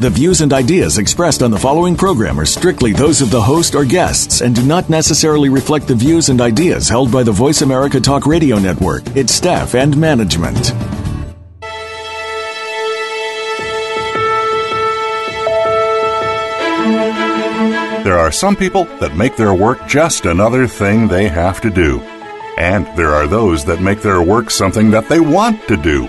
The views and ideas expressed on the following program are strictly those of the host or guests and do not necessarily reflect the views and ideas held by the Voice America Talk Radio Network, its staff, and management. There are some people that make their work just another thing they have to do. And there are those that make their work something that they want to do.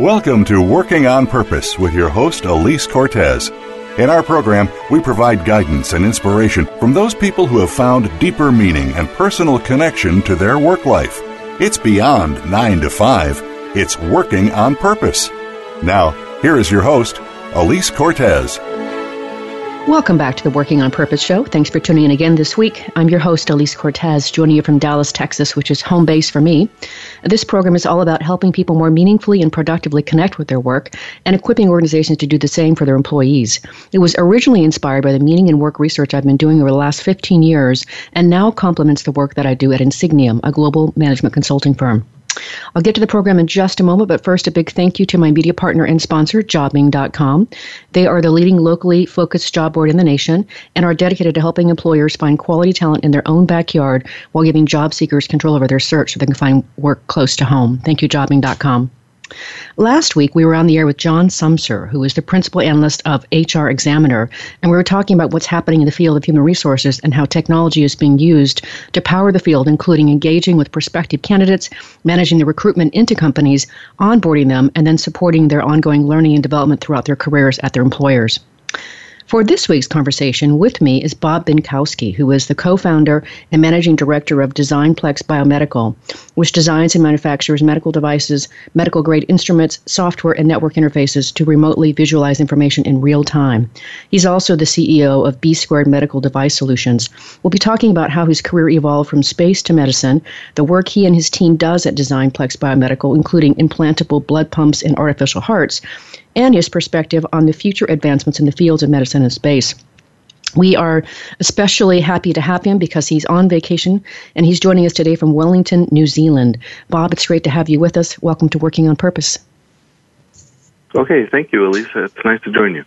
Welcome to Working on Purpose with your host, Alise Cortez. In our program, we provide guidance and inspiration from those people who have found deeper meaning and personal connection to their work life. It's beyond 9 to 5, it's working on purpose. Now, here is your host, Alise Cortez. Welcome back to the Working on Purpose show. Thanks for tuning in again this week. I'm your host, Alise Cortez, joining you from Dallas, Texas, which is home base for me. This program is all about helping people more meaningfully and productively connect with their work and equipping organizations to do the same for their employees. It was originally inspired by the meaning and work research I've been doing over the last 15 years and now complements the work that I do at Insigniam, a global management consulting firm. I'll get to the program in just a moment, but first, a big thank you to my media partner and sponsor, Jobing.com. They are the leading locally focused job board in the nation and are dedicated to helping employers find quality talent in their own backyard while giving job seekers control over their search so they can find work close to home. Thank you, Jobing.com. Last week, we were on the air with John Sumser, who is the principal analyst of HR Examiner, and we were talking about what's happening in the field of human resources and how technology is being used to power the field, including engaging with prospective candidates, managing the recruitment into companies, onboarding them, and then supporting their ongoing learning and development throughout their careers at their employers. For this week's conversation with me is Bob Benkowski, who is the co founder and managing director of Designplex Biomedical, which designs and manufactures medical devices, medical grade instruments, software, and network interfaces to remotely visualize information in real time. He's also the CEO of B Squared Medical Device Solutions. We'll be talking about how his career evolved from space to medicine, the work he and his team does at Designplex Biomedical, including implantable blood pumps and artificial hearts, and his perspective on the future advancements in the fields of medicine and space. We are especially happy to have him because he's on vacation and he's joining us today from Wellington, New Zealand. Bob, it's great to have you with us. Welcome to Working on Purpose. Okay, thank you, Elisa. It's nice to join you.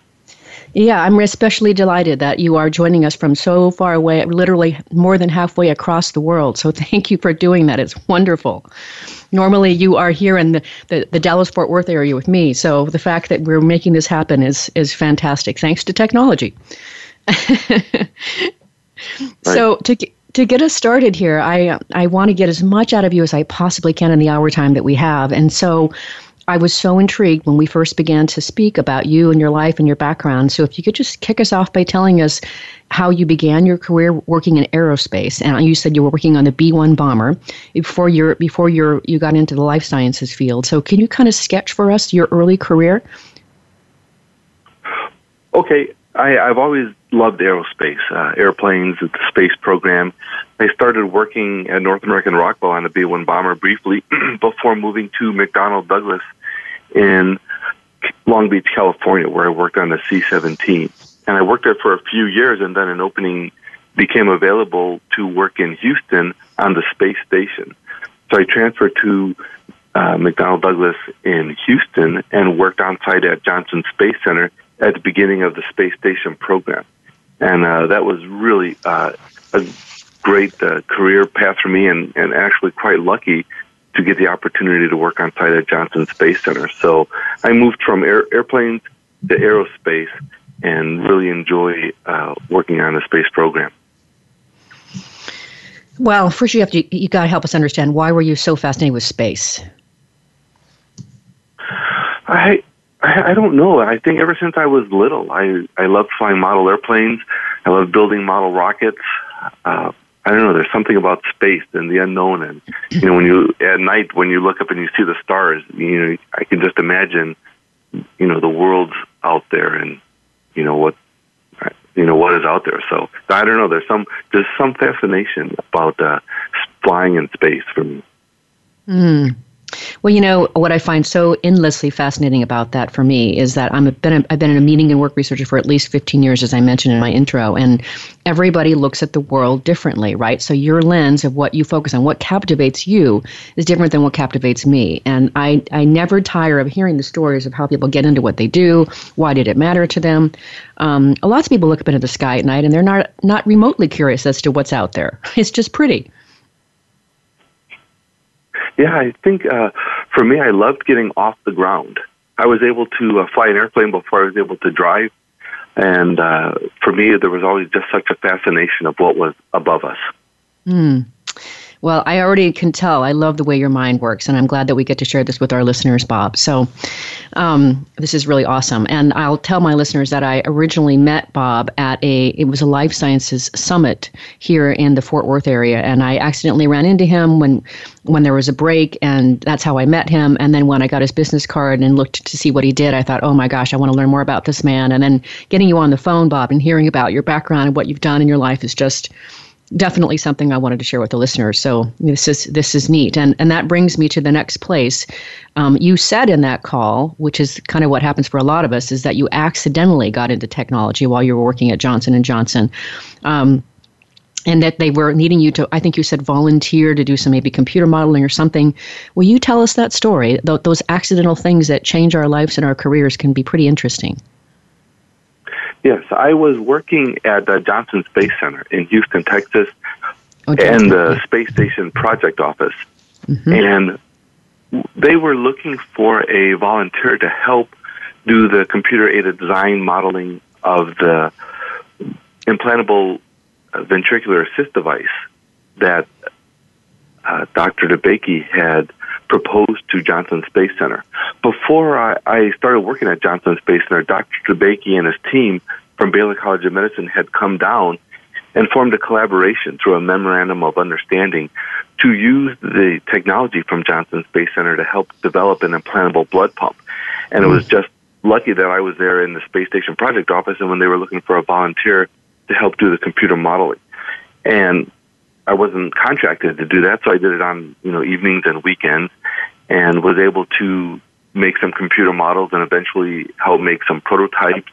Yeah, I'm especially delighted that you are joining us from so far away, literally more than halfway across the world. So thank you for doing that. It's wonderful. Normally, you are here in the, the, the Dallas Fort Worth area with me. So the fact that we're making this happen is, is fantastic, thanks to technology. right. So to to get us started here, I I want to get as much out of you as I possibly can in the hour time that we have, and so I was so intrigued when we first began to speak about you and your life and your background. So, if you could just kick us off by telling us how you began your career working in aerospace, and you said you were working on the B one bomber before you before you you got into the life sciences field. So, can you kind of sketch for us your early career? Okay, I, I've always loved aerospace, uh, airplanes, the space program. I started working at North American Rockwell on the B 1 bomber briefly before moving to McDonnell Douglas in Long Beach, California, where I worked on the C 17. And I worked there for a few years, and then an opening became available to work in Houston on the space station. So I transferred to uh, McDonnell Douglas in Houston and worked on site at Johnson Space Center at the beginning of the space station program. And uh, that was really uh, a great uh, career path for me and, and actually quite lucky to get the opportunity to work on site at Johnson Space Center. So I moved from air, airplanes to aerospace and really enjoy uh, working on the space program. Well, first you have to you got to help us understand why were you so fascinated with space? I I, don't know. I think ever since I was little, I I loved flying model airplanes. I loved building model rockets. Uh, I don't know. There's something about space and the unknown, and you know, when you at night when you look up and you see the stars, you know, I can just imagine, you know, the world's out there, and you know what, you know what is out there. So I don't know. There's some there's some fascination about uh, flying in space for me. Mm. Well, you know what I find so endlessly fascinating about that for me is that I'm a, been a, I've been in a meeting and work researcher for at least 15 years, as I mentioned in my intro, and everybody looks at the world differently, right? So your lens of what you focus on, what captivates you, is different than what captivates me, and I I never tire of hearing the stories of how people get into what they do, why did it matter to them. Um, lots of people look up into the sky at night and they're not not remotely curious as to what's out there. It's just pretty. Yeah, I think uh, for me, I loved getting off the ground. I was able to uh, fly an airplane before I was able to drive. And uh, for me, there was always just such a fascination of what was above us. Mm. Well, I already can tell. I love the way your mind works, and I'm glad that we get to share this with our listeners, Bob. So, um, this is really awesome. And I'll tell my listeners that I originally met Bob at a it was a life sciences summit here in the Fort Worth area, and I accidentally ran into him when when there was a break, and that's how I met him. And then when I got his business card and looked to see what he did, I thought, oh my gosh, I want to learn more about this man. And then getting you on the phone, Bob, and hearing about your background and what you've done in your life is just definitely something I wanted to share with the listeners. So this is this is neat, and and that brings me to the next place. Um, you said in that call, which is kind of what happens for a lot of us, is that you accidentally got into technology while you were working at Johnson and Johnson. Um, and that they were needing you to, I think you said volunteer to do some maybe computer modeling or something. Will you tell us that story? Th- those accidental things that change our lives and our careers can be pretty interesting. Yes, I was working at the Johnson Space Center in Houston, Texas, okay. and the Space Station Project Office. Mm-hmm. And they were looking for a volunteer to help do the computer aided design modeling of the implantable ventricular assist device that uh, Dr. DeBakey had proposed to Johnson Space Center. Before I, I started working at Johnson Space Center, Dr. DeBakey and his team from Baylor College of Medicine had come down and formed a collaboration through a memorandum of understanding to use the technology from Johnson Space Center to help develop an implantable blood pump. And it was mm. just lucky that I was there in the Space Station Project office and when they were looking for a volunteer to help do the computer modeling. And I wasn't contracted to do that, so I did it on, you know, evenings and weekends and was able to make some computer models and eventually help make some prototypes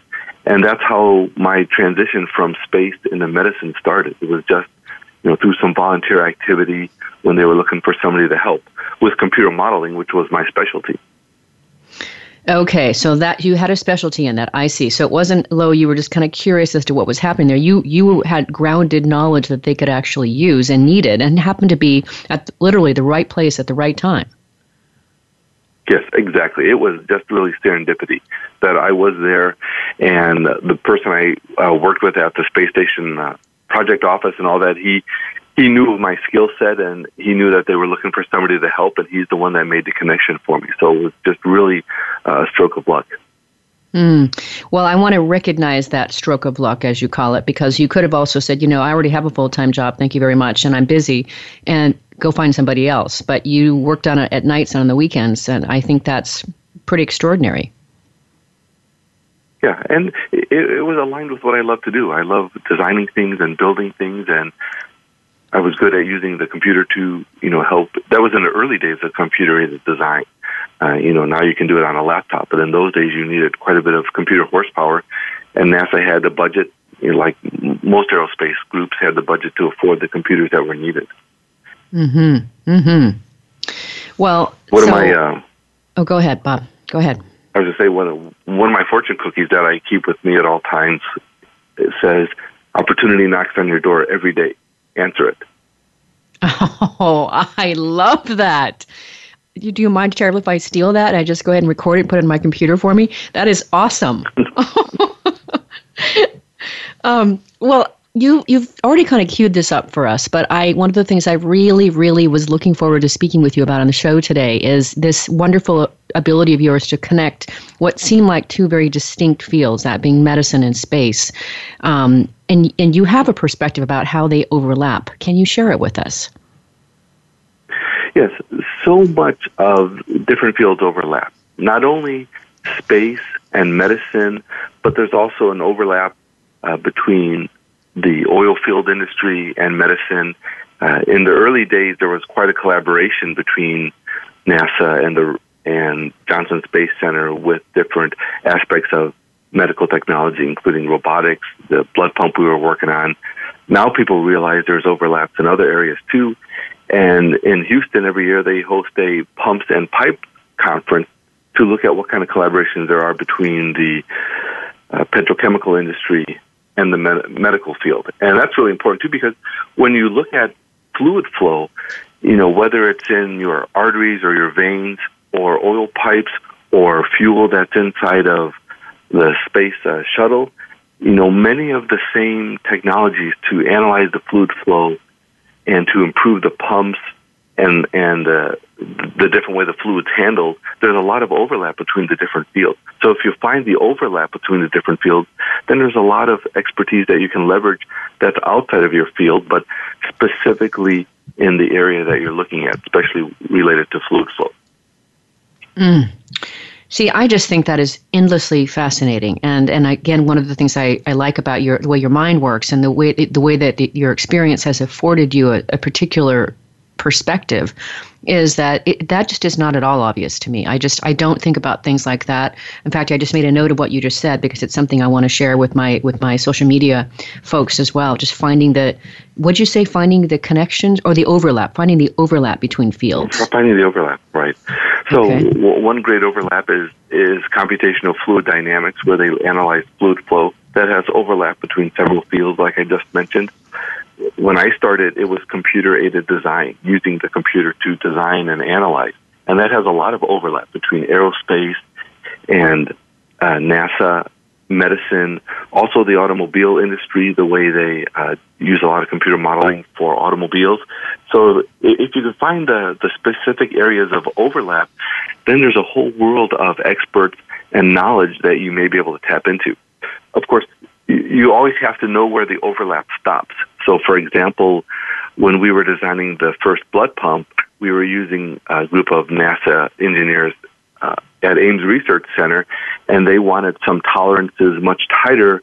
and that's how my transition from space into medicine started. It was just, you know, through some volunteer activity when they were looking for somebody to help with computer modeling, which was my specialty. Okay, so that you had a specialty in that. I see. So it wasn't low. You were just kind of curious as to what was happening there. You you had grounded knowledge that they could actually use and needed, and happened to be at literally the right place at the right time. Yes, exactly. It was just really serendipity that I was there, and the person I uh, worked with at the space station uh, project office and all that, he he knew of my skill set and he knew that they were looking for somebody to help, and he's the one that made the connection for me. So it was just really uh, a stroke of luck. Mm. Well, I want to recognize that stroke of luck, as you call it, because you could have also said, you know, I already have a full time job, thank you very much, and I'm busy. And go find somebody else. But you worked on it at nights and on the weekends, and I think that's pretty extraordinary. Yeah, and it, it was aligned with what I love to do. I love designing things and building things, and I was good at using the computer to, you know, help. That was in the early days of computer-aided design. Uh, you know, now you can do it on a laptop, but in those days you needed quite a bit of computer horsepower, and NASA had the budget. You know, like most aerospace groups had the budget to afford the computers that were needed. Mm-hmm. Mm-hmm. Well, what so, am I? Uh, oh, go ahead, Bob. Go ahead. I was going to say one of one of my fortune cookies that I keep with me at all times. It says, "Opportunity knocks on your door every day. Answer it." Oh, I love that. Do you mind, Charlie, if I steal that? I just go ahead and record it and put it in my computer for me. That is awesome. um, well, you you've already kind of queued this up for us, but I one of the things I really really was looking forward to speaking with you about on the show today is this wonderful ability of yours to connect what seem like two very distinct fields, that being medicine and space, um, and and you have a perspective about how they overlap. Can you share it with us? Yes, so much of different fields overlap. Not only space and medicine, but there's also an overlap uh, between the oil field industry and medicine. Uh, in the early days, there was quite a collaboration between NASA and the and Johnson Space Center with different aspects of medical technology, including robotics, the blood pump we were working on. Now people realize there's overlaps in other areas too. And in Houston, every year they host a pumps and pipe conference to look at what kind of collaborations there are between the uh, petrochemical industry and the med- medical field. And that's really important too because when you look at fluid flow, you know, whether it's in your arteries or your veins or oil pipes or fuel that's inside of the space uh, shuttle, you know, many of the same technologies to analyze the fluid flow and to improve the pumps and and uh, the different way the fluid's handled, there's a lot of overlap between the different fields. So if you find the overlap between the different fields, then there's a lot of expertise that you can leverage that's outside of your field, but specifically in the area that you're looking at, especially related to fluid flow. Mm. See, I just think that is endlessly fascinating, and and again, one of the things I, I like about your the way your mind works and the way the way that the, your experience has afforded you a, a particular perspective is that it, that just is not at all obvious to me. I just I don't think about things like that. In fact, I just made a note of what you just said because it's something I want to share with my with my social media folks as well. Just finding the what'd you say? Finding the connections or the overlap? Finding the overlap between fields. Finding the overlap, right? So okay. w- one great overlap is is computational fluid dynamics, where they analyze fluid flow that has overlap between several fields, like I just mentioned when I started, it was computer aided design, using the computer to design and analyze. And that has a lot of overlap between aerospace and uh, NASA, medicine, also the automobile industry, the way they uh, use a lot of computer modeling for automobiles. So if you can find the, the specific areas of overlap, then there's a whole world of experts and knowledge that you may be able to tap into. Of course, you always have to know where the overlap stops. So, for example, when we were designing the first blood pump, we were using a group of NASA engineers uh, at Ames Research Center, and they wanted some tolerances much tighter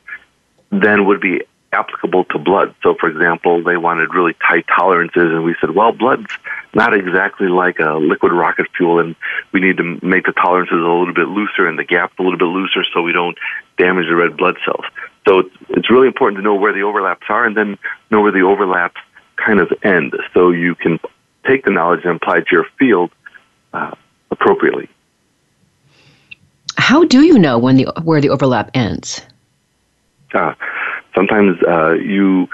than would be applicable to blood. So, for example, they wanted really tight tolerances, and we said, well, blood's not exactly like a liquid rocket fuel, and we need to make the tolerances a little bit looser and the gaps a little bit looser so we don't damage the red blood cells. So it's, it's really important to know where the overlaps are and then know where the overlaps kind of end so you can take the knowledge and apply it to your field uh, appropriately. How do you know when the where the overlap ends? Uh, sometimes uh, you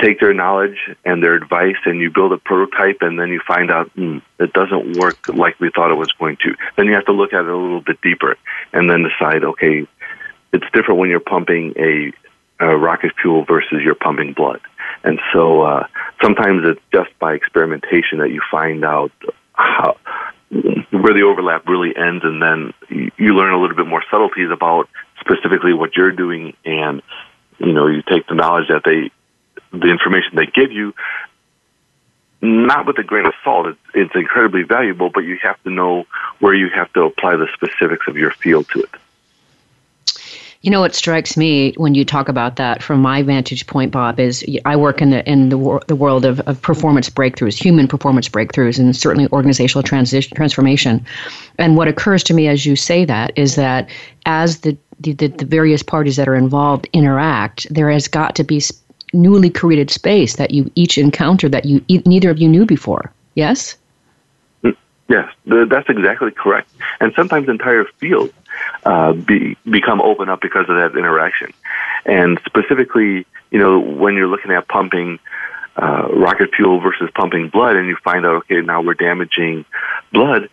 take their knowledge and their advice and you build a prototype and then you find out mm, it doesn't work like we thought it was going to. Then you have to look at it a little bit deeper and then decide, okay, it's different when you're pumping a, a rocket fuel versus you're pumping blood. And so uh, sometimes it's just by experimentation that you find out how, where the overlap really ends, and then you learn a little bit more subtleties about specifically what you're doing, and you know you take the knowledge that they, the information they give you, not with a grain of salt. It's, it's incredibly valuable, but you have to know where you have to apply the specifics of your field to it. You know what strikes me when you talk about that from my vantage point, Bob, is I work in the in the, wor- the world of, of performance breakthroughs, human performance breakthroughs, and certainly organizational transition transformation. And what occurs to me as you say that is that as the the, the various parties that are involved interact, there has got to be newly created space that you each encounter that you neither of you knew before. Yes. Mm, yes, that's exactly correct. And sometimes entire fields uh, be, become open up because of that interaction. And specifically, you know, when you're looking at pumping uh, rocket fuel versus pumping blood, and you find out, okay, now we're damaging blood,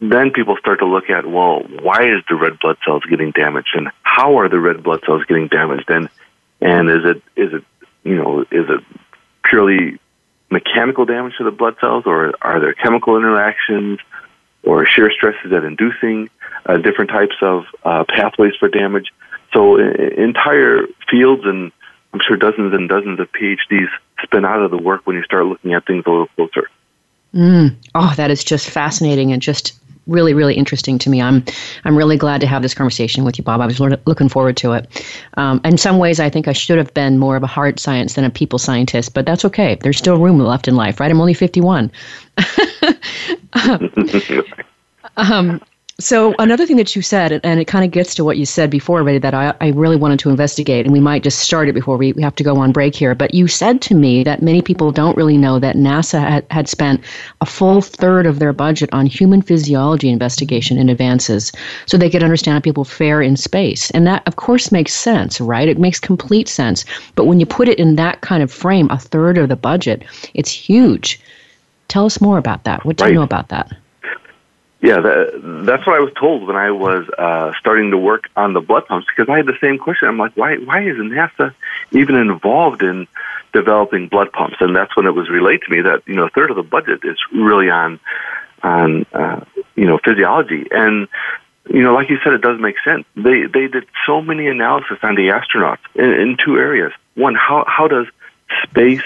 then people start to look at, well, why is the red blood cells getting damaged, and how are the red blood cells getting damaged, and and is it is it you know is it purely mechanical damage to the blood cells, or are there chemical interactions, or shear stresses that inducing uh, different types of uh, pathways for damage? So entire fields and I'm sure dozens and dozens of PhDs spin out of the work when you start looking at things a little closer. Mm. Oh, that is just fascinating and just really, really interesting to me. I'm, I'm really glad to have this conversation with you, Bob. I was looking forward to it. Um, in some ways, I think I should have been more of a hard science than a people scientist, but that's okay. There's still room left in life, right? I'm only 51. um, so another thing that you said, and it kind of gets to what you said before, that I, I really wanted to investigate, and we might just start it before we, we have to go on break here. But you said to me that many people don't really know that NASA had, had spent a full third of their budget on human physiology investigation and advances, so they could understand how people fare in space. And that, of course, makes sense, right? It makes complete sense. But when you put it in that kind of frame, a third of the budget, it's huge. Tell us more about that. What do right. you know about that? Yeah, that, that's what I was told when I was uh, starting to work on the blood pumps because I had the same question. I'm like, why why is NASA even involved in developing blood pumps? And that's when it was relayed to me that you know a third of the budget is really on on uh, you know physiology and you know like you said it does make sense. They they did so many analysis on the astronauts in, in two areas. One, how how does space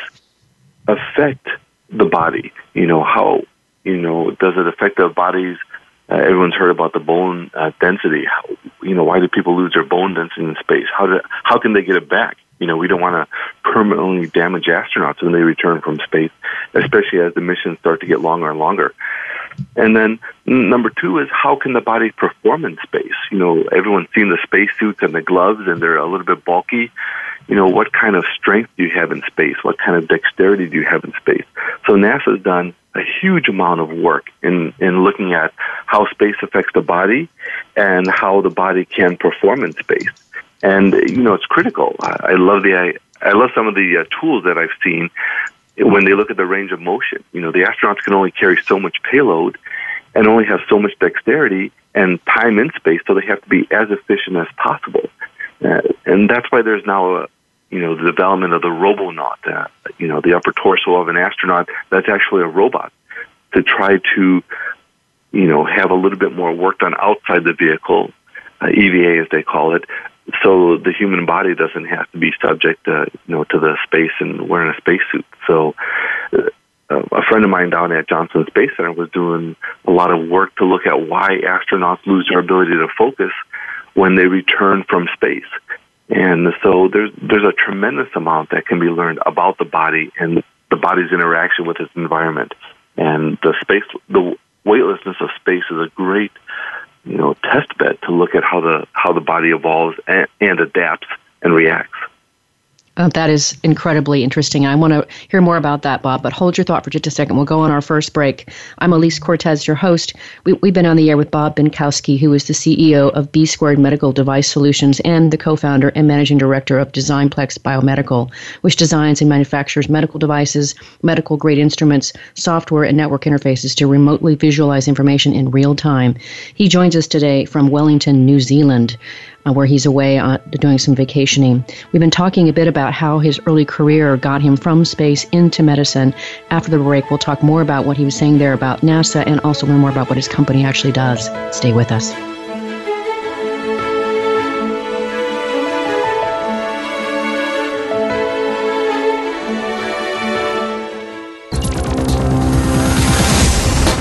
affect the body? You know how you know, does it affect the bodies? Uh, everyone's heard about the bone uh, density. How, you know, why do people lose their bone density in space? How do how can they get it back? You know, we don't want to permanently damage astronauts when they return from space, especially as the missions start to get longer and longer. And then number two is how can the body perform in space? You know, everyone's seen the spacesuits and the gloves, and they're a little bit bulky. You know, what kind of strength do you have in space? What kind of dexterity do you have in space? So NASA's done a huge amount of work in, in looking at how space affects the body and how the body can perform in space. And, you know, it's critical. I, I love the, I, I love some of the uh, tools that I've seen when they look at the range of motion. You know, the astronauts can only carry so much payload and only have so much dexterity and time in space, so they have to be as efficient as possible. Uh, and that's why there's now a, you know, the development of the robonaut, uh, you know, the upper torso of an astronaut that's actually a robot to try to, you know, have a little bit more work done outside the vehicle, uh, EVA as they call it, so the human body doesn't have to be subject, uh, you know, to the space and wearing a spacesuit. So. Uh, a friend of mine down at Johnson Space Center was doing a lot of work to look at why astronauts lose their ability to focus when they return from space. And so there's there's a tremendous amount that can be learned about the body and the body's interaction with its environment. And the space, the weightlessness of space is a great, you know, test bed to look at how the how the body evolves and, and adapts and reacts. Oh, that is incredibly interesting. I want to hear more about that, Bob, but hold your thought for just a second. We'll go on our first break. I'm Alise Cortez, your host. We, have been on the air with Bob Benkowski, who is the CEO of B Squared Medical Device Solutions and the co founder and managing director of Designplex Biomedical, which designs and manufactures medical devices, medical grade instruments, software, and network interfaces to remotely visualize information in real time. He joins us today from Wellington, New Zealand uh, where he's away uh, doing some vacationing. We've been talking a bit about how his early career got him from space into medicine. After the break, we'll talk more about what he was saying there about NASA and also learn more about what his company actually does. Stay with us.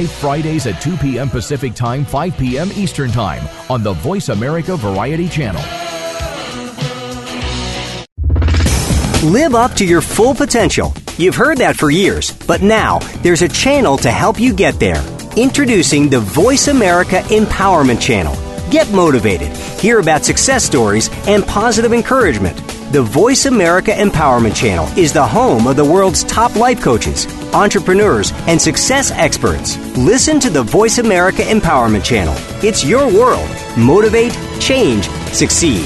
live Fridays at 2 p.m. Pacific Time, 5 p.m. Eastern Time on the Voice America Variety Channel. Live up to your full potential. You've heard that for years, but now there's a channel to help you get there. Introducing the Voice America Empowerment Channel. Get motivated, hear about success stories, and positive encouragement. The Voice America Empowerment Channel is the home of the world's top life coaches, entrepreneurs, and success experts. Listen to the Voice America Empowerment Channel. It's your world. Motivate, change, succeed.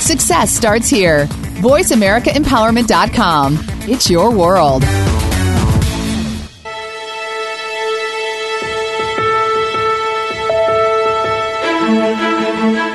Success starts here. VoiceAmericaEmpowerment.com. It's your world.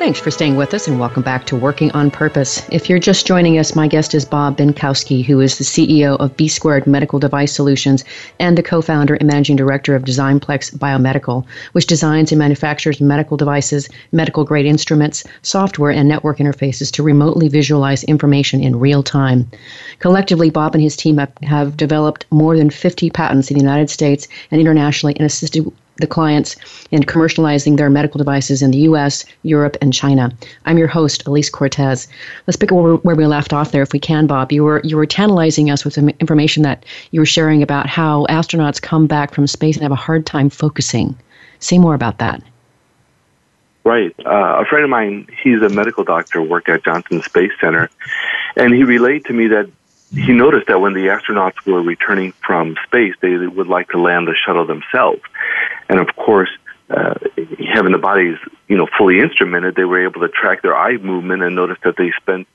Thanks for staying with us and welcome back to Working on Purpose. If you're just joining us, my guest is Bob Benkowski, who is the CEO of B Squared Medical Device Solutions and the co founder and managing director of Designplex Biomedical, which designs and manufactures medical devices, medical grade instruments, software, and network interfaces to remotely visualize information in real time. Collectively, Bob and his team have, have developed more than 50 patents in the United States and internationally and assisted the clients in commercializing their medical devices in the US, Europe, and China. I'm your host, Alise Cortez. Let's pick up where we left off there, if we can, Bob. You were you were tantalizing us with some information that you were sharing about how astronauts come back from space and have a hard time focusing. Say more about that. Right. Uh, a friend of mine, he's a medical doctor, worked at Johnson Space Center, and he relayed to me that he noticed that when the astronauts were returning from space, they would like to land the shuttle themselves. And of course, uh, having the bodies, you know, fully instrumented, they were able to track their eye movement and notice that they spent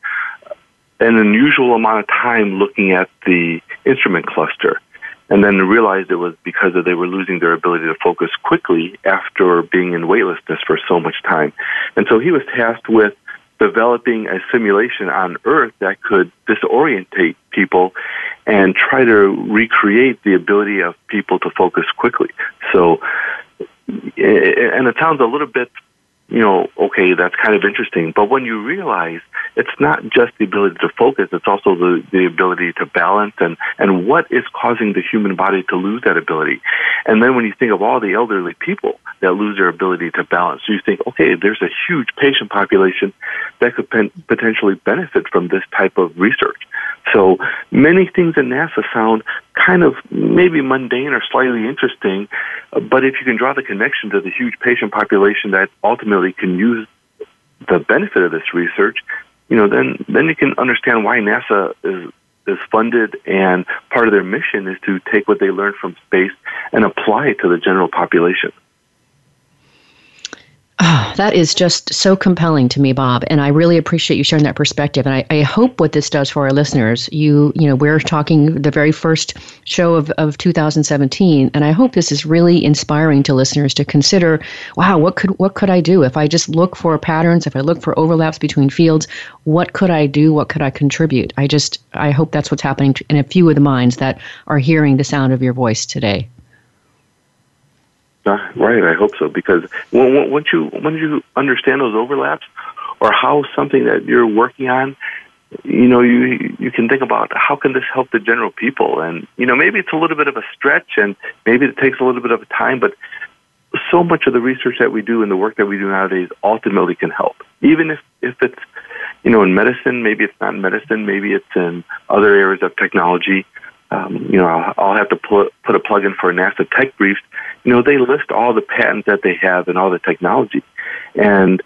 an unusual amount of time looking at the instrument cluster. And then realized it was because they were losing their ability to focus quickly after being in weightlessness for so much time. And so he was tasked with developing a simulation on Earth that could disorientate people and try to recreate the ability of people to focus quickly. So, eh, eh, and it sounds a little bit you know, okay, that's kind of interesting. But when you realize it's not just the ability to focus, it's also the, the ability to balance and, and what is causing the human body to lose that ability. And then when you think of all the elderly people that lose their ability to balance, you think, okay, there's a huge patient population that could pen- potentially benefit from this type of research. So many things in NASA sound kind of maybe mundane or slightly interesting, but if you can draw the connection to the huge patient population that ultimately can use the benefit of this research, you know, then then you can understand why NASA is is funded and part of their mission is to take what they learn from space and apply it to the general population. Oh, that is just so compelling to me, Bob, and I really appreciate you sharing that perspective. And I, I, hope what this does for our listeners, you you know, we're talking the very first show of, of 2017, and I hope this is really inspiring to listeners to consider, wow, what could what could I do if I just look for patterns, if I look for overlaps between fields, what could I do, what could I contribute? I just I hope that's what's happening in a few of the minds that are hearing the sound of your voice today. Uh, right, I hope so. Because when, once you once you understand those overlaps, or how something that you're working on, you know, you you can think about how can this help the general people, and you know, maybe it's a little bit of a stretch, and maybe it takes a little bit of time, but so much of the research that we do and the work that we do nowadays ultimately can help, even if if it's you know in medicine, maybe it's not in medicine, maybe it's in other areas of technology um, you know, I'll, I'll have to put put a plug in for NASA Tech Briefs. You know, they list all the patents that they have and all the technology, and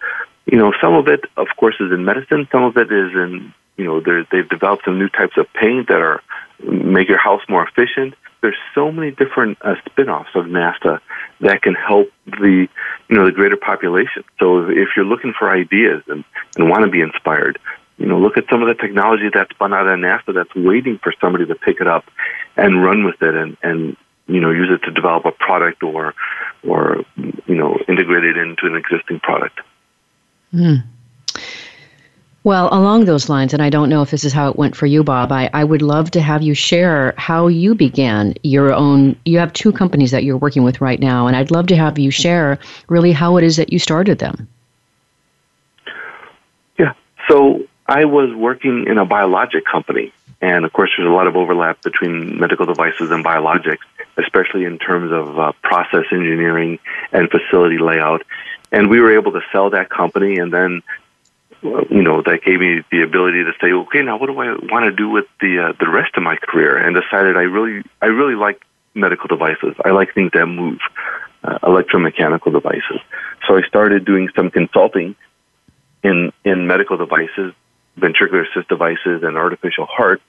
you know, some of it, of course, is in medicine. Some of it is in you know, they've developed some new types of paint that are make your house more efficient. There's so many different uh, spin-offs of NASA that can help the you know the greater population. So if you're looking for ideas and, and want to be inspired, you know, look at some of the technology that's spun out of NASA that's waiting for somebody to pick it up and run with it and, and you know, use it to develop a product or, or you know, integrate it into an existing product. Mm. Well, along those lines, and I don't know if this is how it went for you, Bob, I, I would love to have you share how you began your own. You have two companies that you're working with right now, and I'd love to have you share really how it is that you started them. Yeah. So I was working in a biologic company, and of course, there's a lot of overlap between medical devices and biologics, especially in terms of uh, process engineering and facility layout. And we were able to sell that company and then you know, that gave me the ability to say, okay, now what do I want to do with the uh, the rest of my career? And decided I really I really like medical devices. I like things that move, uh, electromechanical devices. So I started doing some consulting in in medical devices, ventricular assist devices, and artificial hearts.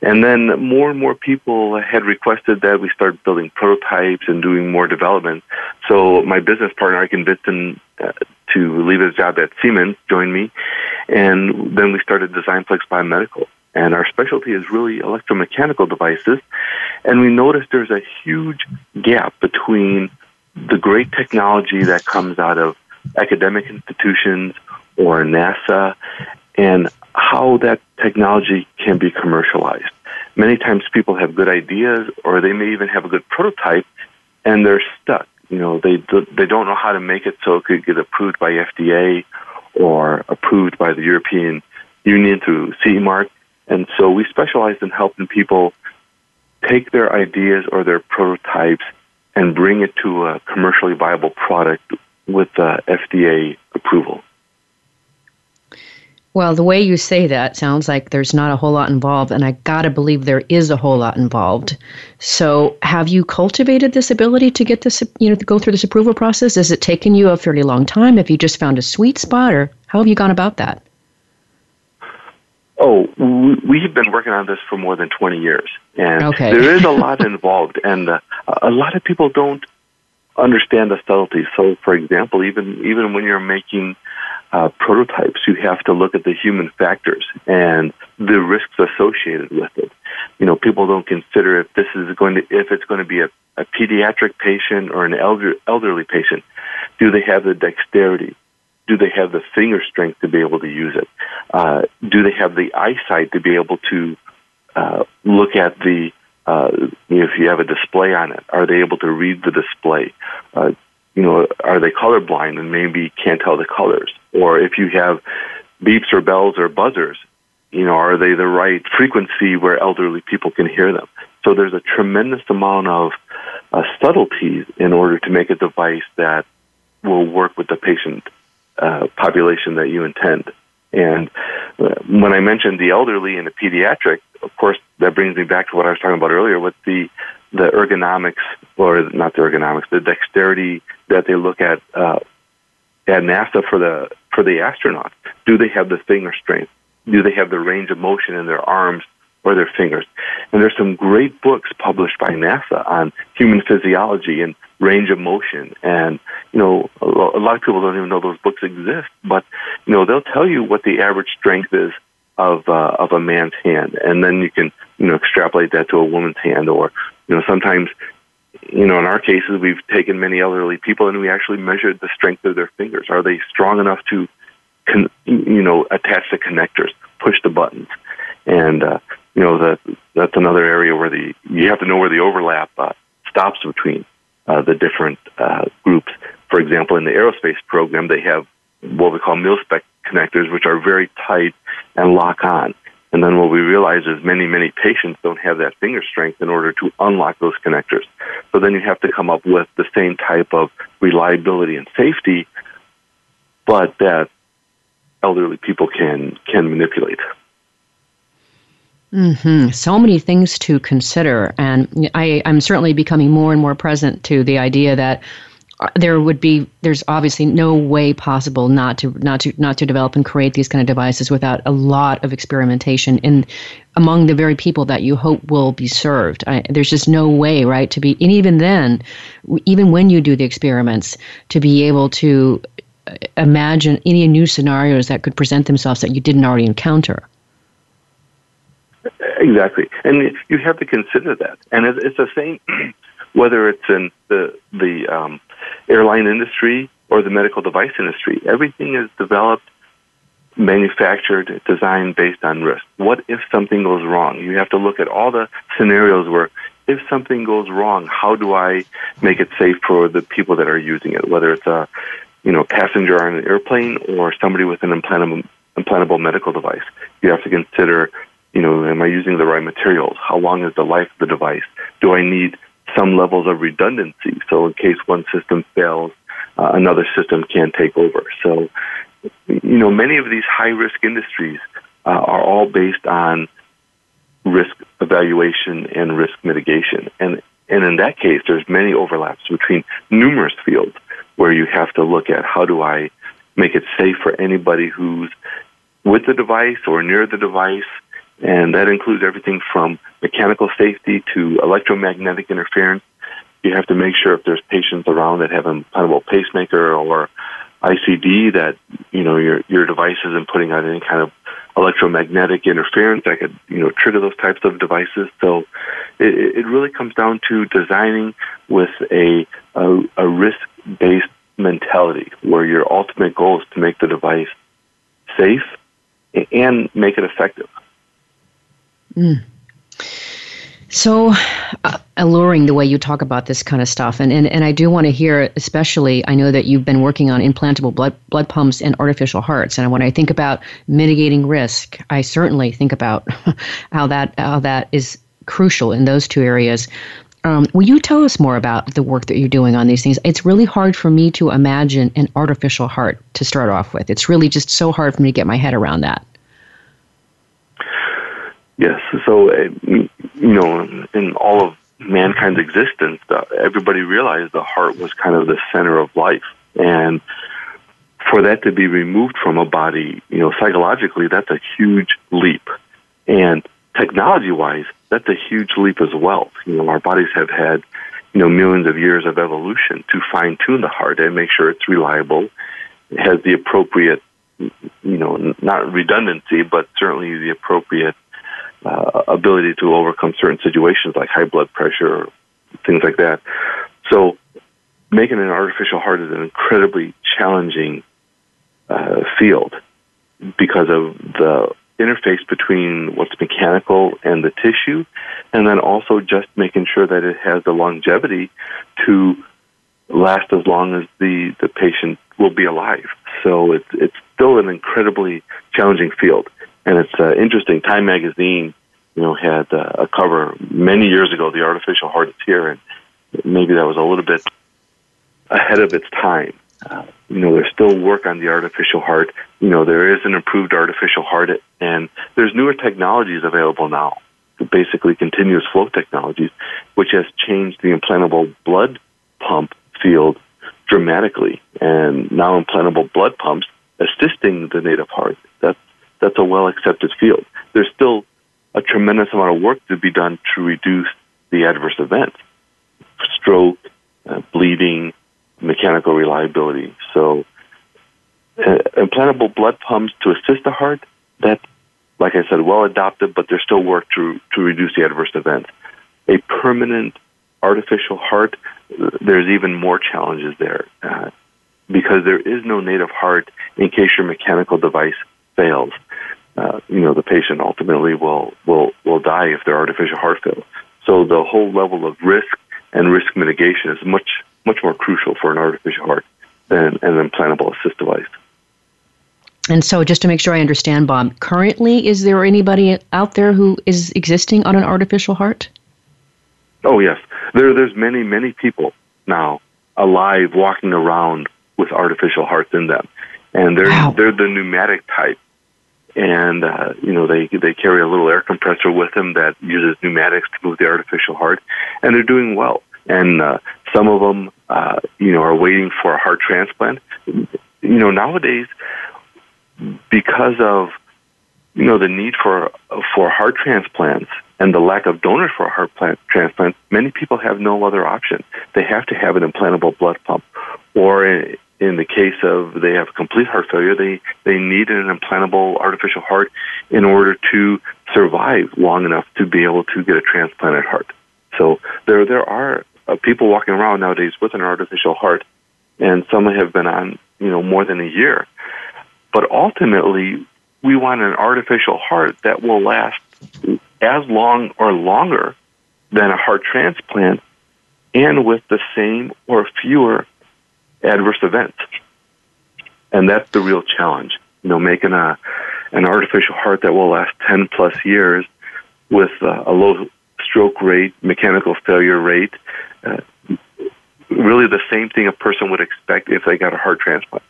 And then more and more people had requested that we start building prototypes and doing more development. So my business partner, I convinced him uh, to leave his job at Siemens, join me, and then we started Designplex Biomedical. And our specialty is really electromechanical devices. And we noticed there's a huge gap between the great technology that comes out of academic institutions or NASA and how that technology can be commercialized. Many times people have good ideas or they may even have a good prototype and they're stuck you know they they don't know how to make it so it could get approved by FDA or approved by the European Union through CE mark. And so we specialize in helping people take their ideas or their prototypes and bring it to a commercially viable product with uh, FDA approval. Well, the way you say that sounds like there's not a whole lot involved, and I gotta believe there is a whole lot involved. So, have you cultivated this ability to get this, you know, to go through this approval process? Has it taken you a fairly long time? Have you just found a sweet spot, or how have you gone about that? Oh, we've been working on this for more than 20 years, and okay. there is a lot involved, and uh, a lot of people don't understand the subtleties. So, for example, even even when you're making uh, prototypes, you have to look at the human factors and the risks associated with it. You know, people don't consider if this is going to if it's going to be a, a pediatric patient or an elder, elderly patient. Do they have the dexterity? Do they have the finger strength to be able to use it? Uh, do they have the eyesight to be able to uh, look at the uh, if you have a display on it, are they able to read the display? Uh, you know, are they colorblind and maybe can't tell the colors? Or if you have beeps or bells or buzzers, you know, are they the right frequency where elderly people can hear them? So there's a tremendous amount of uh, subtleties in order to make a device that will work with the patient uh, population that you intend. And uh, when I mentioned the elderly and the pediatric, of course, that brings me back to what I was talking about earlier with the the ergonomics, or not the ergonomics, the dexterity that they look at uh, at NASA for the for the astronauts. Do they have the finger strength? Do they have the range of motion in their arms or their fingers? And there's some great books published by NASA on human physiology and range of motion. And you know, a lot of people don't even know those books exist, but you know, they'll tell you what the average strength is of uh, of a man's hand, and then you can you know extrapolate that to a woman's hand, or you know sometimes you know in our cases we've taken many elderly people and we actually measured the strength of their fingers. Are they strong enough to con- you know attach the connectors, push the buttons, and uh, you know that that's another area where the you have to know where the overlap uh, stops between uh, the different uh, groups. For example, in the aerospace program, they have what we call mil spec connectors, which are very tight and lock on. And then what we realize is many, many patients don't have that finger strength in order to unlock those connectors. So then you have to come up with the same type of reliability and safety, but that elderly people can can manipulate. Mm-hmm. So many things to consider, and I, I'm certainly becoming more and more present to the idea that there would be there's obviously no way possible not to not to not to develop and create these kind of devices without a lot of experimentation in among the very people that you hope will be served. I, there's just no way right to be and even then even when you do the experiments to be able to uh, imagine any new scenarios that could present themselves that you didn't already encounter. Exactly. And you have to consider that. And it's the same whether it's in the the um, airline industry or the medical device industry. Everything is developed manufactured, designed based on risk. What if something goes wrong? You have to look at all the scenarios where if something goes wrong, how do I make it safe for the people that are using it? Whether it's a you know passenger on an airplane or somebody with an implantable implantable medical device, you have to consider you know am I using the right materials? How long is the life of the device? Do I need some levels of redundancy so in case one system fails, uh, another system can take over. So you know many of these high risk industries uh, are all based on risk evaluation and risk mitigation. And, and in that case, there's many overlaps between numerous fields where you have to look at how do I make it safe for anybody who's with the device or near the device. And that includes everything from mechanical safety to electromagnetic interference. You have to make sure if there's patients around that have an implantable pacemaker or ICD that you know your your device isn't putting out any kind of electromagnetic interference that could you know trigger those types of devices. So it, it really comes down to designing with a a, a risk based mentality where your ultimate goal is to make the device safe and make it effective. Mm so uh, alluring the way you talk about this kind of stuff and, and, and i do want to hear especially i know that you've been working on implantable blood, blood pumps and artificial hearts and when i think about mitigating risk i certainly think about how that how that is crucial in those two areas um, will you tell us more about the work that you're doing on these things? It's really hard for me to imagine an artificial heart to start off with. It's really just so hard for me to get my head around that. Yes. So, uh, you know, in all of mankind's existence, everybody realized the heart was kind of the center of life. And for that to be removed from a body, you know, psychologically, that's a huge leap. And technology wise, that's a huge leap as well. You know, our bodies have had, you know, millions of years of evolution to fine tune the heart and make sure it's reliable. Has the appropriate, you know, not redundancy, but certainly the appropriate uh, ability to overcome certain situations like high blood pressure things like that. So making an artificial heart is an incredibly challenging uh, field because of the interface between what's mechanical and the tissue, and then also just making sure that it has the longevity to last as long as the, the patient will be alive. So it's it's still an incredibly challenging field. And it's uh, interesting. Time magazine, you know, had uh, a cover many years ago. The artificial heart is here, and maybe that was a little bit ahead of its time. Uh, you know, there's still work on the artificial heart. You know, there is an improved artificial heart, and there's newer technologies available now. Basically, continuous flow technologies, which has changed the implantable blood pump field dramatically. And now implantable blood pumps assisting the native heart. That's that's a well accepted field. There's still a tremendous amount of work to be done to reduce the adverse events stroke, uh, bleeding, mechanical reliability. So, uh, implantable blood pumps to assist the heart, that, like I said, well adopted, but there's still work to, to reduce the adverse events. A permanent artificial heart, there's even more challenges there uh, because there is no native heart in case your mechanical device fails uh, you know, the patient ultimately will, will, will die if their artificial heart fails. So the whole level of risk and risk mitigation is much, much more crucial for an artificial heart than an implantable assist device. And so, just to make sure I understand, Bob, currently, is there anybody out there who is existing on an artificial heart? Oh yes, there. There's many, many people now alive walking around with artificial hearts in them, and they're wow. they're the pneumatic type and uh, you know they they carry a little air compressor with them that uses pneumatics to move the artificial heart, and they're doing well. And uh, some of them, uh, you know, are waiting for a heart transplant. You know, nowadays, because of you know the need for for heart transplants and the lack of donors for heart plant transplant, many people have no other option. They have to have an implantable blood pump, or in the case of they have complete heart failure, they, they need an implantable artificial heart in order to survive long enough to be able to get a transplanted heart. So there, there are uh, people walking around nowadays with an artificial heart, and some have been on, you know, more than a year. But ultimately, we want an artificial heart that will last as long or longer than a heart transplant and with the same or fewer adverse events. And that's the real challenge. You know, making a an artificial heart that will last 10 plus years with uh, a low stroke rate, mechanical failure rate, uh, really the same thing a person would expect if they got a heart transplant.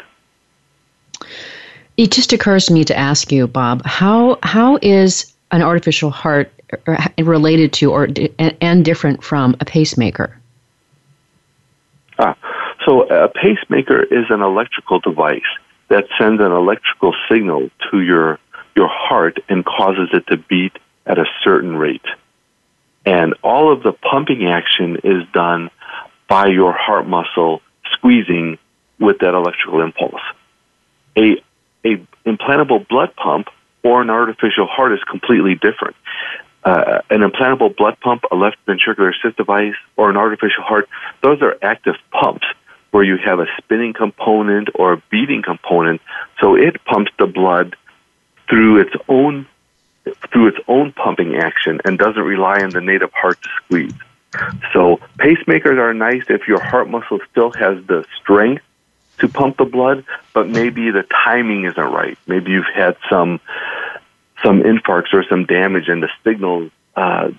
It just occurs to me to ask you, Bob, how how is an artificial heart uh, related to or and different from a pacemaker? Ah, so a pacemaker is an electrical device that sends an electrical signal to your your heart and causes it to beat at a certain rate. And all of the pumping action is done by your heart muscle squeezing with that electrical impulse. A a implantable blood pump or an artificial heart is completely different. Uh, an implantable blood pump, a left ventricular assist device, or an artificial heart, those are active pumps where you have a spinning component or a beating component. So it pumps the blood through its own through its own pumping action and doesn't rely on the native heart to squeeze. So pacemakers are nice if your heart muscle still has the strength to pump the blood, but maybe the timing isn't right. Maybe you've had some some infarcts or some damage, and the signals uh,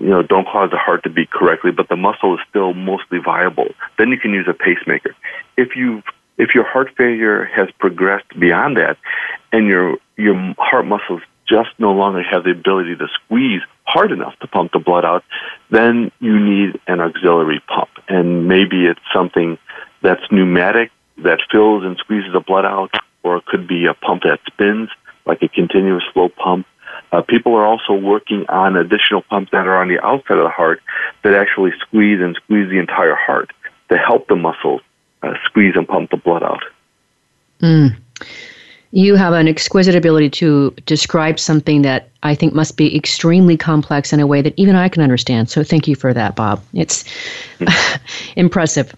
you know, don't cause the heart to beat correctly, but the muscle is still mostly viable. Then you can use a pacemaker. If you if your heart failure has progressed beyond that, and your your heart muscles just no longer have the ability to squeeze hard enough to pump the blood out, then you need an auxiliary pump, and maybe it's something that's pneumatic that fills and squeezes the blood out, or it could be a pump that spins like a continuous flow pump uh, people are also working on additional pumps that are on the outside of the heart that actually squeeze and squeeze the entire heart to help the muscles uh, squeeze and pump the blood out. Mm. You have an exquisite ability to describe something that I think must be extremely complex in a way that even I can understand. So thank you for that, Bob. It's impressive.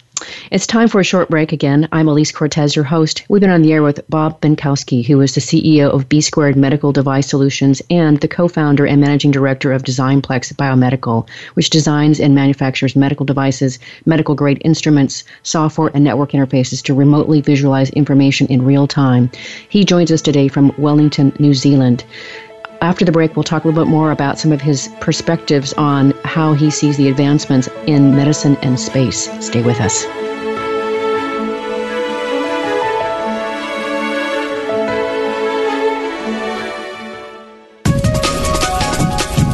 It's time for a short break again. I'm Alise Cortez, your host. We've been on the air with Bob Benkowski, who is the CEO of B Squared Medical Device Solutions and the co founder and managing director of Designplex Biomedical, which designs and manufactures medical devices, medical grade instruments, software, and network interfaces to remotely visualize information in real time. He joins us today from Wellington, New Zealand. After the break, we'll talk a little bit more about some of his perspectives on how he sees the advancements in medicine and space. Stay with us.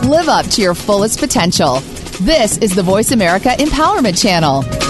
Live up to your fullest potential. This is the Voice America Empowerment Channel.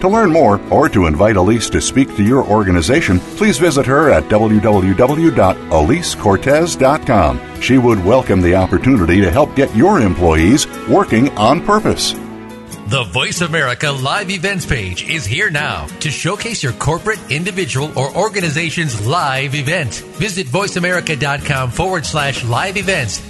To learn more or to invite Alise to speak to your organization, please visit her at www.alisecortez.com. She would welcome the opportunity to help get your employees working on purpose. The Voice America Live Events page is here now to showcase your corporate, individual, or organization's live event. Visit voiceamerica.com forward slash live events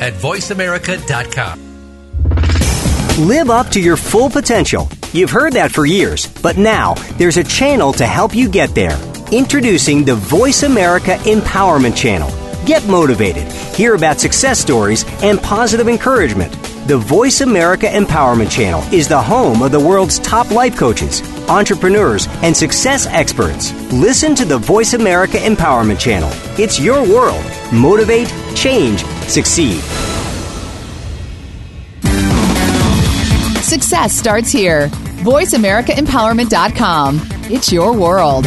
at voiceamerica.com. Live up to your full potential. You've heard that for years, but now there's a channel to help you get there. Introducing the Voice America Empowerment Channel. Get motivated, hear about success stories, and positive encouragement. The Voice America Empowerment Channel is the home of the world's top life coaches, entrepreneurs, and success experts. Listen to the Voice America Empowerment Channel. It's your world. Motivate, change, succeed. Success starts here. VoiceAmericaEmpowerment.com. It's your world.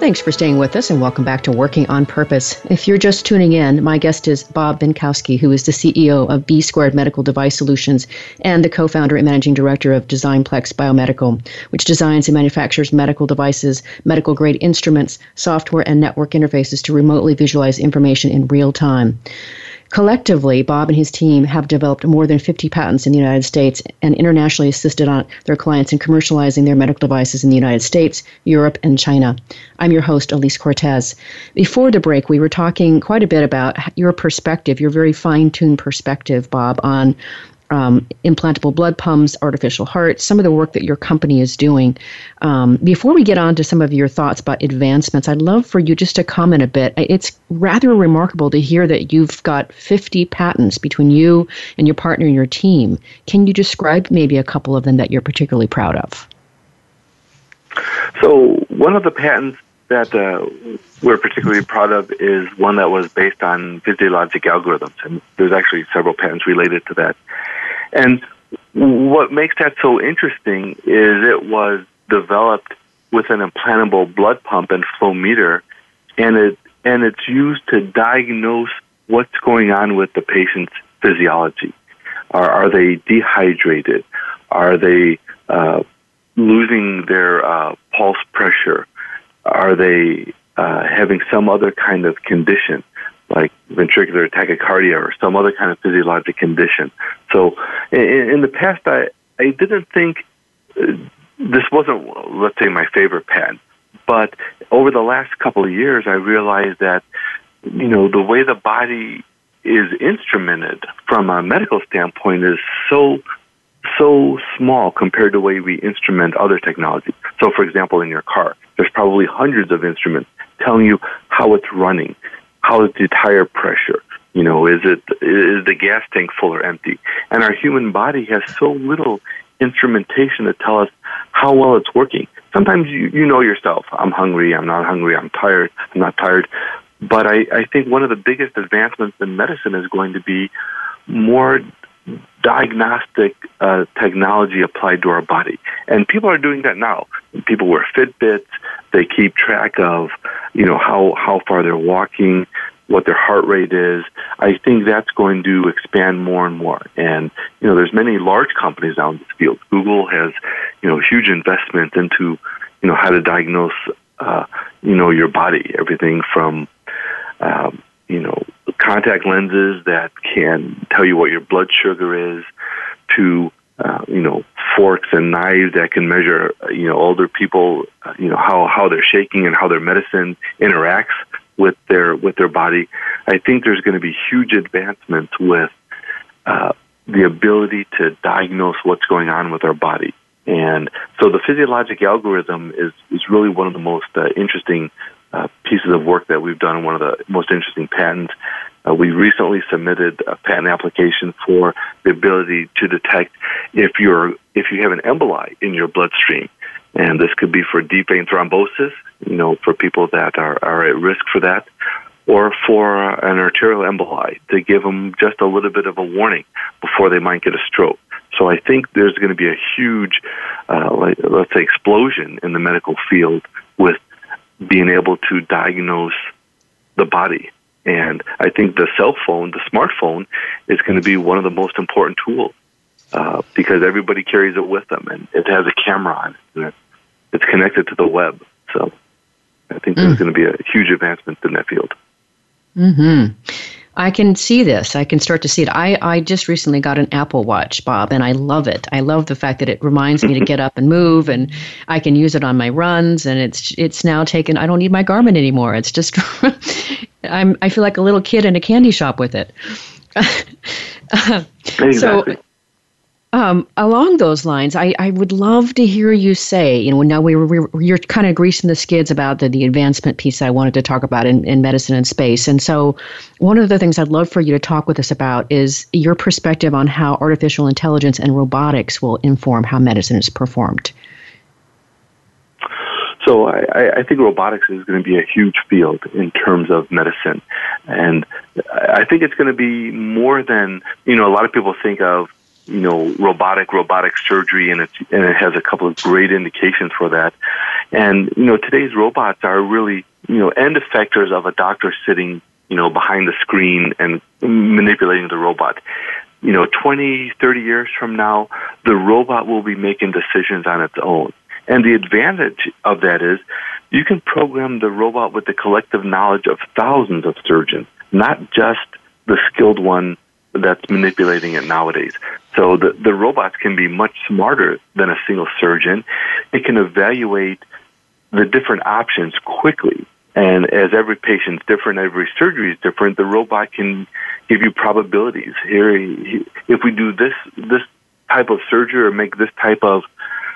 Thanks for staying with us and welcome back to Working on Purpose. If you're just tuning in, my guest is Bob Benkowski, who is the CEO of B Squared Medical Device Solutions and the co founder and managing director of Designplex Biomedical, which designs and manufactures medical devices, medical grade instruments, software, and network interfaces to remotely visualize information in real time. Collectively, Bob and his team have developed more than 50 patents in the United States and internationally assisted on their clients in commercializing their medical devices in the United States, Europe, and China. I'm your host, Alise Cortez. Before the break, we were talking quite a bit about your perspective, your very fine tuned perspective, Bob, on um, implantable blood pumps, artificial hearts, some of the work that your company is doing. Um, before we get on to some of your thoughts about advancements, I'd love for you just to comment a bit. It's rather remarkable to hear that you've got 50 patents between you and your partner and your team. Can you describe maybe a couple of them that you're particularly proud of? So, one of the patents that uh, we're particularly proud of is one that was based on physiologic algorithms, and there's actually several patents related to that. And what makes that so interesting is it was developed with an implantable blood pump and flow meter, and it and it's used to diagnose what's going on with the patient's physiology. Are, are they dehydrated? Are they uh, losing their uh, pulse pressure? Are they uh, having some other kind of condition? Like ventricular tachycardia or some other kind of physiologic condition. So in, in the past, I, I didn't think uh, this wasn't, let's say, my favorite pen. But over the last couple of years, I realized that, you know, the way the body is instrumented from a medical standpoint is so so small compared to the way we instrument other technology. So, for example, in your car, there's probably hundreds of instruments telling you how it's running, how is the tire pressure? You know, is it is the gas tank full or empty? And our human body has so little instrumentation to tell us how well it's working. Sometimes you, you know yourself, I'm hungry, I'm not hungry, I'm tired, I'm not tired. But I, I think one of the biggest advancements in medicine is going to be more diagnostic uh, technology applied to our body. And people are doing that now. People wear Fitbits. They keep track of, you know, how, how far they're walking, what their heart rate is. I think that's going to expand more and more. And, you know, there's many large companies now in this field. Google has, you know, huge investments into, you know, how to diagnose, uh, you know, your body. Everything from, um, you know, contact lenses that can tell you what your blood sugar is, to uh, you know forks and knives that can measure uh, you know older people uh, you know how how they're shaking and how their medicine interacts with their with their body. I think there's going to be huge advancements with uh, the ability to diagnose what's going on with our body. And so the physiologic algorithm is, is really one of the most uh, interesting uh, pieces of work that we've done, one of the most interesting patents. Uh, we recently submitted a patent application for the ability to detect if you're if you have an emboli in your bloodstream, and this could be for deep vein thrombosis, you know, for people that are, are at risk for that, or for an arterial emboli to give them just a little bit of a warning before they might get a stroke. So I think there's going to be a huge, uh, let's say, explosion in the medical field with being able to diagnose the body and I think the cell phone, the smartphone, is going to be one of the most important tools uh, because everybody carries it with them, and it has a camera on it, it's connected to the web. So I think there's mm. going to be a huge advancement in that field. Hmm. I can see this. I can start to see it. I, I just recently got an Apple Watch, Bob, and I love it. I love the fact that it reminds me to get up and move, and I can use it on my runs. And it's it's now taken. I don't need my Garmin anymore. It's just I'm I feel like a little kid in a candy shop with it. exactly. So Um, along those lines, I, I would love to hear you say, you know, now we were, we you're kind of greasing the skids about the, the advancement piece I wanted to talk about in, in medicine and space. And so, one of the things I'd love for you to talk with us about is your perspective on how artificial intelligence and robotics will inform how medicine is performed. So I, I think robotics is going to be a huge field in terms of medicine, and I think it's going to be more than you know. A lot of people think of you know robotic robotic surgery, and it and it has a couple of great indications for that. And you know today's robots are really you know end effectors of a doctor sitting you know behind the screen and manipulating the robot you know, 20, 30 years from now, the robot will be making decisions on its own. And the advantage of that is you can program the robot with the collective knowledge of thousands of surgeons, not just the skilled one that's manipulating it nowadays. So the, the robots can be much smarter than a single surgeon. It can evaluate the different options quickly. And as every patient's different, every surgery is different, the robot can give you probabilities. Here, if we do this, this type of surgery or make this type of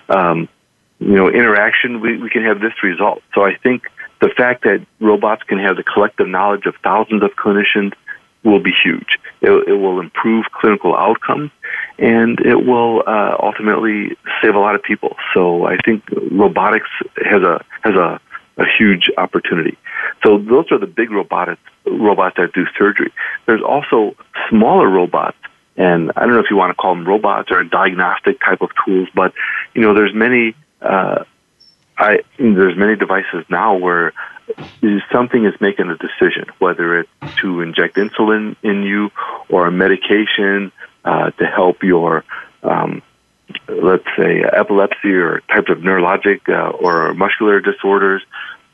um, you know, interaction, we, we can have this result. So I think the fact that robots can have the collective knowledge of thousands of clinicians will be huge. It, it will improve clinical outcomes, and it will uh, ultimately save a lot of people. So I think robotics has a has a, a huge opportunity. So those are the big robotics robots that do surgery. There's also smaller robots and I don't know if you want to call them robots or diagnostic type of tools, but you know, there's many uh, I there's many devices now where something is making a decision, whether it's to inject insulin in you or a medication uh, to help your, um, let's say, epilepsy or types of neurologic uh, or muscular disorders.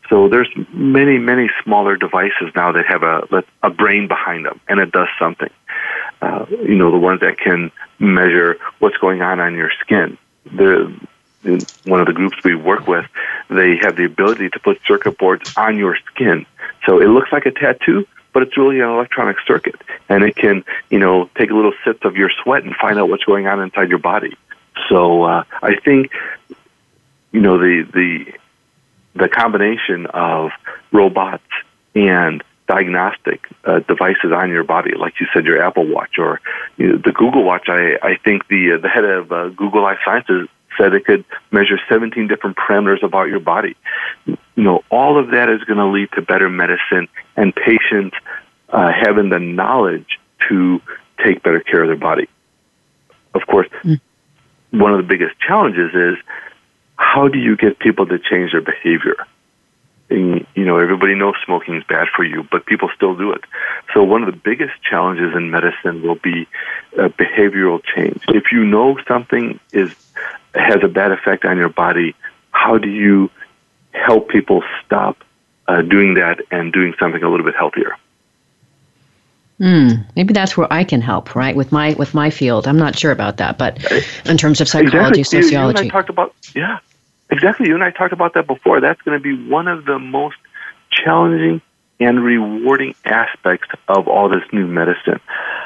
So there's many, many smaller devices now that have a a brain behind them, and it does something. Uh, you know, the ones that can measure what's going on on your skin. The one of the groups we work with, they have the ability to put circuit boards on your skin. So it looks like a tattoo, but it's really an electronic circuit. And it can, you know, take a little sips of your sweat and find out what's going on inside your body. So uh, I think, you know, the, the, the combination of robots and diagnostic uh, devices on your body, like you said, your Apple Watch or you know, the Google Watch. I, I think the uh, the head of uh, Google Life Sciences said it could measure 17 different parameters about your body. You know, all of that is going to lead to better medicine and patients uh, having the knowledge to take better care of their body. Of course, mm. one of the biggest challenges is how do you get people to change their behavior? You know, everybody knows smoking is bad for you, but people still do it. So one of the biggest challenges in medicine will be uh, behavioral change. If you know something is has a bad effect on your body, how do you help people stop uh, doing that and doing something a little bit healthier? Hmm. Maybe that's where I can help, right? With my with my field, I'm not sure about that, but in terms of psychology, exactly. sociology, you and I talked about yeah, exactly. You and I talked about that before. That's going to be one of the most challenging and rewarding aspects of all this new medicine.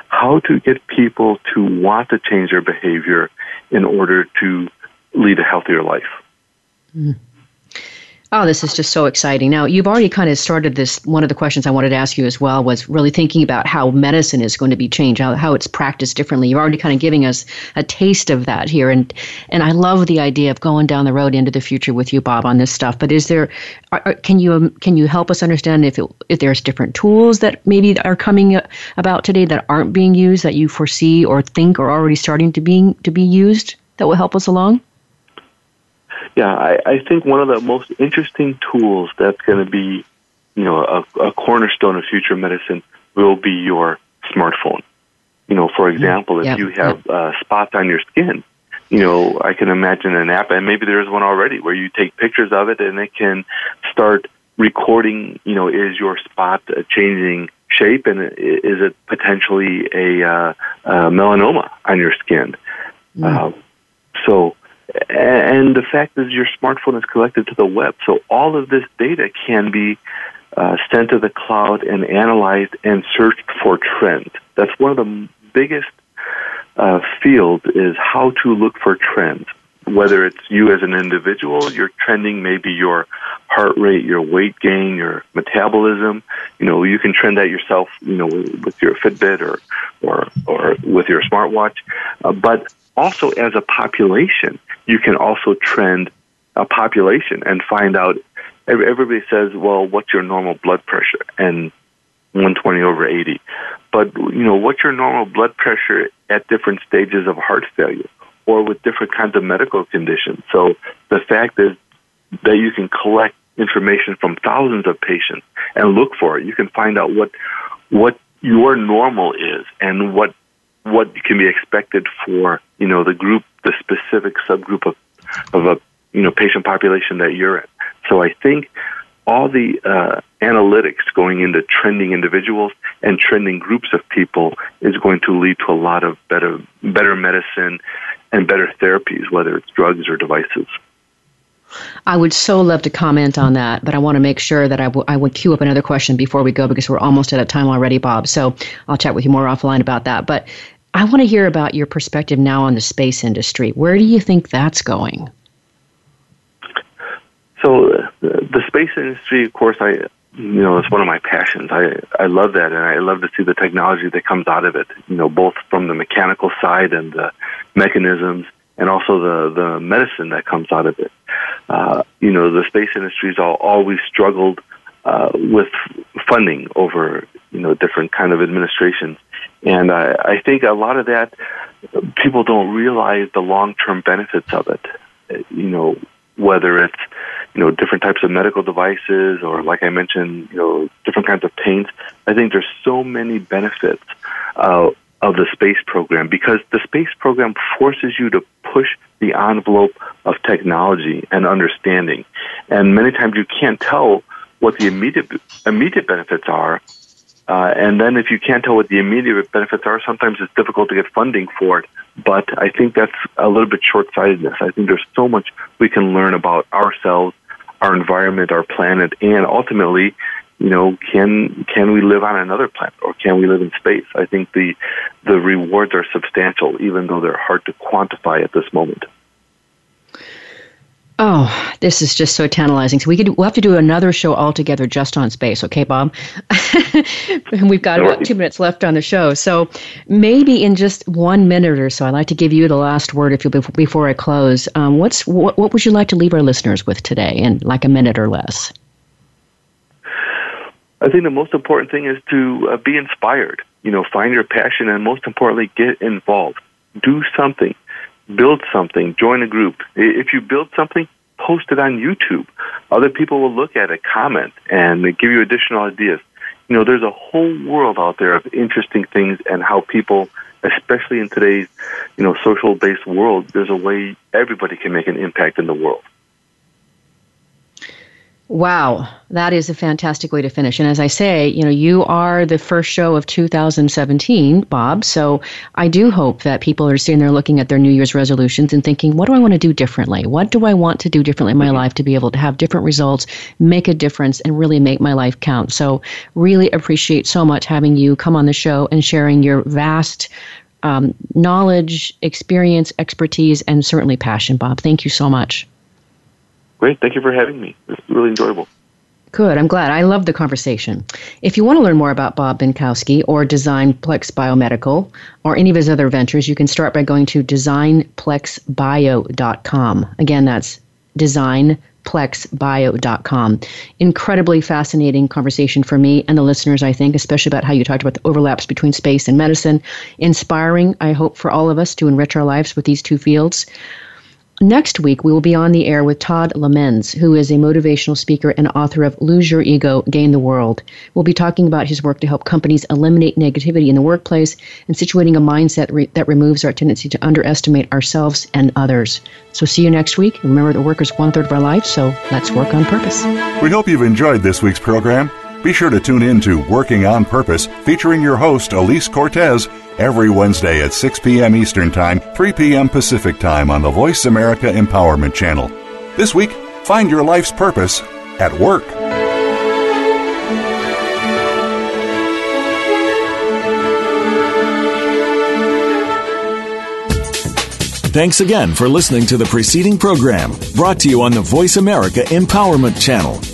How to get people to want to change their behavior in order to lead a healthier life. Mm. Oh, this is just so exciting. Now, you've already kind of started this. One of the questions I wanted to ask you as well was really thinking about how medicine is going to be changed, how, how it's practiced differently. You're already kind of giving us a taste of that here. And, and I love the idea of going down the road into the future with you, Bob, on this stuff. But is there, are, can you, um, can you help us understand if, it, if there's different tools that maybe are coming about today that aren't being used that you foresee or think are already starting to be, to be used that will help us along? Yeah, I, I think one of the most interesting tools that's going to be, you know, a, a cornerstone of future medicine will be your smartphone. You know, for example, if yeah. you have uh, spots on your skin, you know, I can imagine an app, and maybe there is one already, where you take pictures of it and it can start recording, you know, is your spot uh, changing shape and is it potentially a, uh, melanoma on your skin? Mm. Uh, so and the fact is your smartphone is connected to the web. So all of this data can be uh, sent to the cloud and analyzed and searched for trends. That's one of the biggest uh, field is how to look for trends. Whether it's you as an individual, you're trending maybe your heart rate, your weight gain, your metabolism. You know, you can trend that yourself. You know, with your Fitbit or or or with your smartwatch. Uh, but also as a population, you can also trend a population and find out. Everybody says, "Well, what's your normal blood pressure?" and 120 over 80. But you know, what's your normal blood pressure at different stages of heart failure or with different kinds of medical conditions? So the fact is that you can collect information from thousands of patients and look for it. You can find out what what your normal is and what what can be expected for you know the group, the specific subgroup of of a you know patient population that you're in. So I think all the uh, analytics going into trending individuals and trending groups of people is going to lead to a lot of better better medicine and better therapies, whether it's drugs or devices. I would so love to comment on that, but I want to make sure that I, w- I would queue up another question before we go because we're almost out of time already, Bob. So I'll chat with you more offline about that. But I want to hear about your perspective now on the space industry. Where do you think that's going? So uh, the space industry, of course, I you know it's one of my passions. I I love that, and I love to see the technology that comes out of it. You know, both from the mechanical side and the mechanisms, and also the the medicine that comes out of it. Uh, you know, the space industry's all, always struggled uh, with funding over you know different kind of administrations, and I, I think a lot of that people don't realize the long term benefits of it. You know, whether it's you know different types of medical devices or like I mentioned, you know different kinds of paints. I think there's so many benefits uh, of the space program because the space program forces you to push the envelope of technology and understanding, and many times you can't tell what the immediate immediate benefits are uh, and then if you can't tell what the immediate benefits are, sometimes it's difficult to get funding for it. But I think that's a little bit short sightedness. I think there's so much we can learn about ourselves, our environment, our planet, and ultimately, you know, can can we live on another planet or can we live in space? I think the the rewards are substantial, even though they're hard to quantify at this moment. Oh, this is just so tantalizing. So we could we'll have to do another show altogether just on space, okay, Bob? and we've got about two minutes left on the show. So maybe in just one minute or so, I'd like to give you the last word if you before I close. Um, what's what, what would you like to leave our listeners with today in like a minute or less? I think the most important thing is to uh, be inspired. You know, find your passion, and most importantly, get involved. Do something build something, join a group. If you build something, post it on YouTube. Other people will look at it, comment, and give you additional ideas. You know, there's a whole world out there of interesting things and how people, especially in today's, you know, social based world, there's a way everybody can make an impact in the world. Wow, that is a fantastic way to finish. And as I say, you know, you are the first show of 2017, Bob. So I do hope that people are sitting there looking at their New Year's resolutions and thinking, what do I want to do differently? What do I want to do differently in my mm-hmm. life to be able to have different results, make a difference, and really make my life count? So really appreciate so much having you come on the show and sharing your vast um, knowledge, experience, expertise, and certainly passion, Bob. Thank you so much. Great. Thank you for having me. It's really enjoyable. Good. I'm glad. I love the conversation. If you want to learn more about Bob Benkowski or Designplex Biomedical or any of his other ventures, you can start by going to designplexbio.com. Again, that's designplexbio.com. Incredibly fascinating conversation for me and the listeners, I think, especially about how you talked about the overlaps between space and medicine. Inspiring, I hope, for all of us to enrich our lives with these two fields. Next week, we will be on the air with Todd Lamens, who is a motivational speaker and author of Lose Your Ego, Gain the World. We'll be talking about his work to help companies eliminate negativity in the workplace and situating a mindset re- that removes our tendency to underestimate ourselves and others. So, see you next week. Remember the work is one third of our life, so let's work on purpose. We hope you've enjoyed this week's program. Be sure to tune in to Working on Purpose, featuring your host, Alise Cortez every Wednesday at 6 p.m. Eastern Time, 3 p.m. Pacific Time on the Voice America Empowerment Channel. This week, find your life's purpose at work. Thanks again for listening to the preceding program brought to you on the Voice America Empowerment Channel.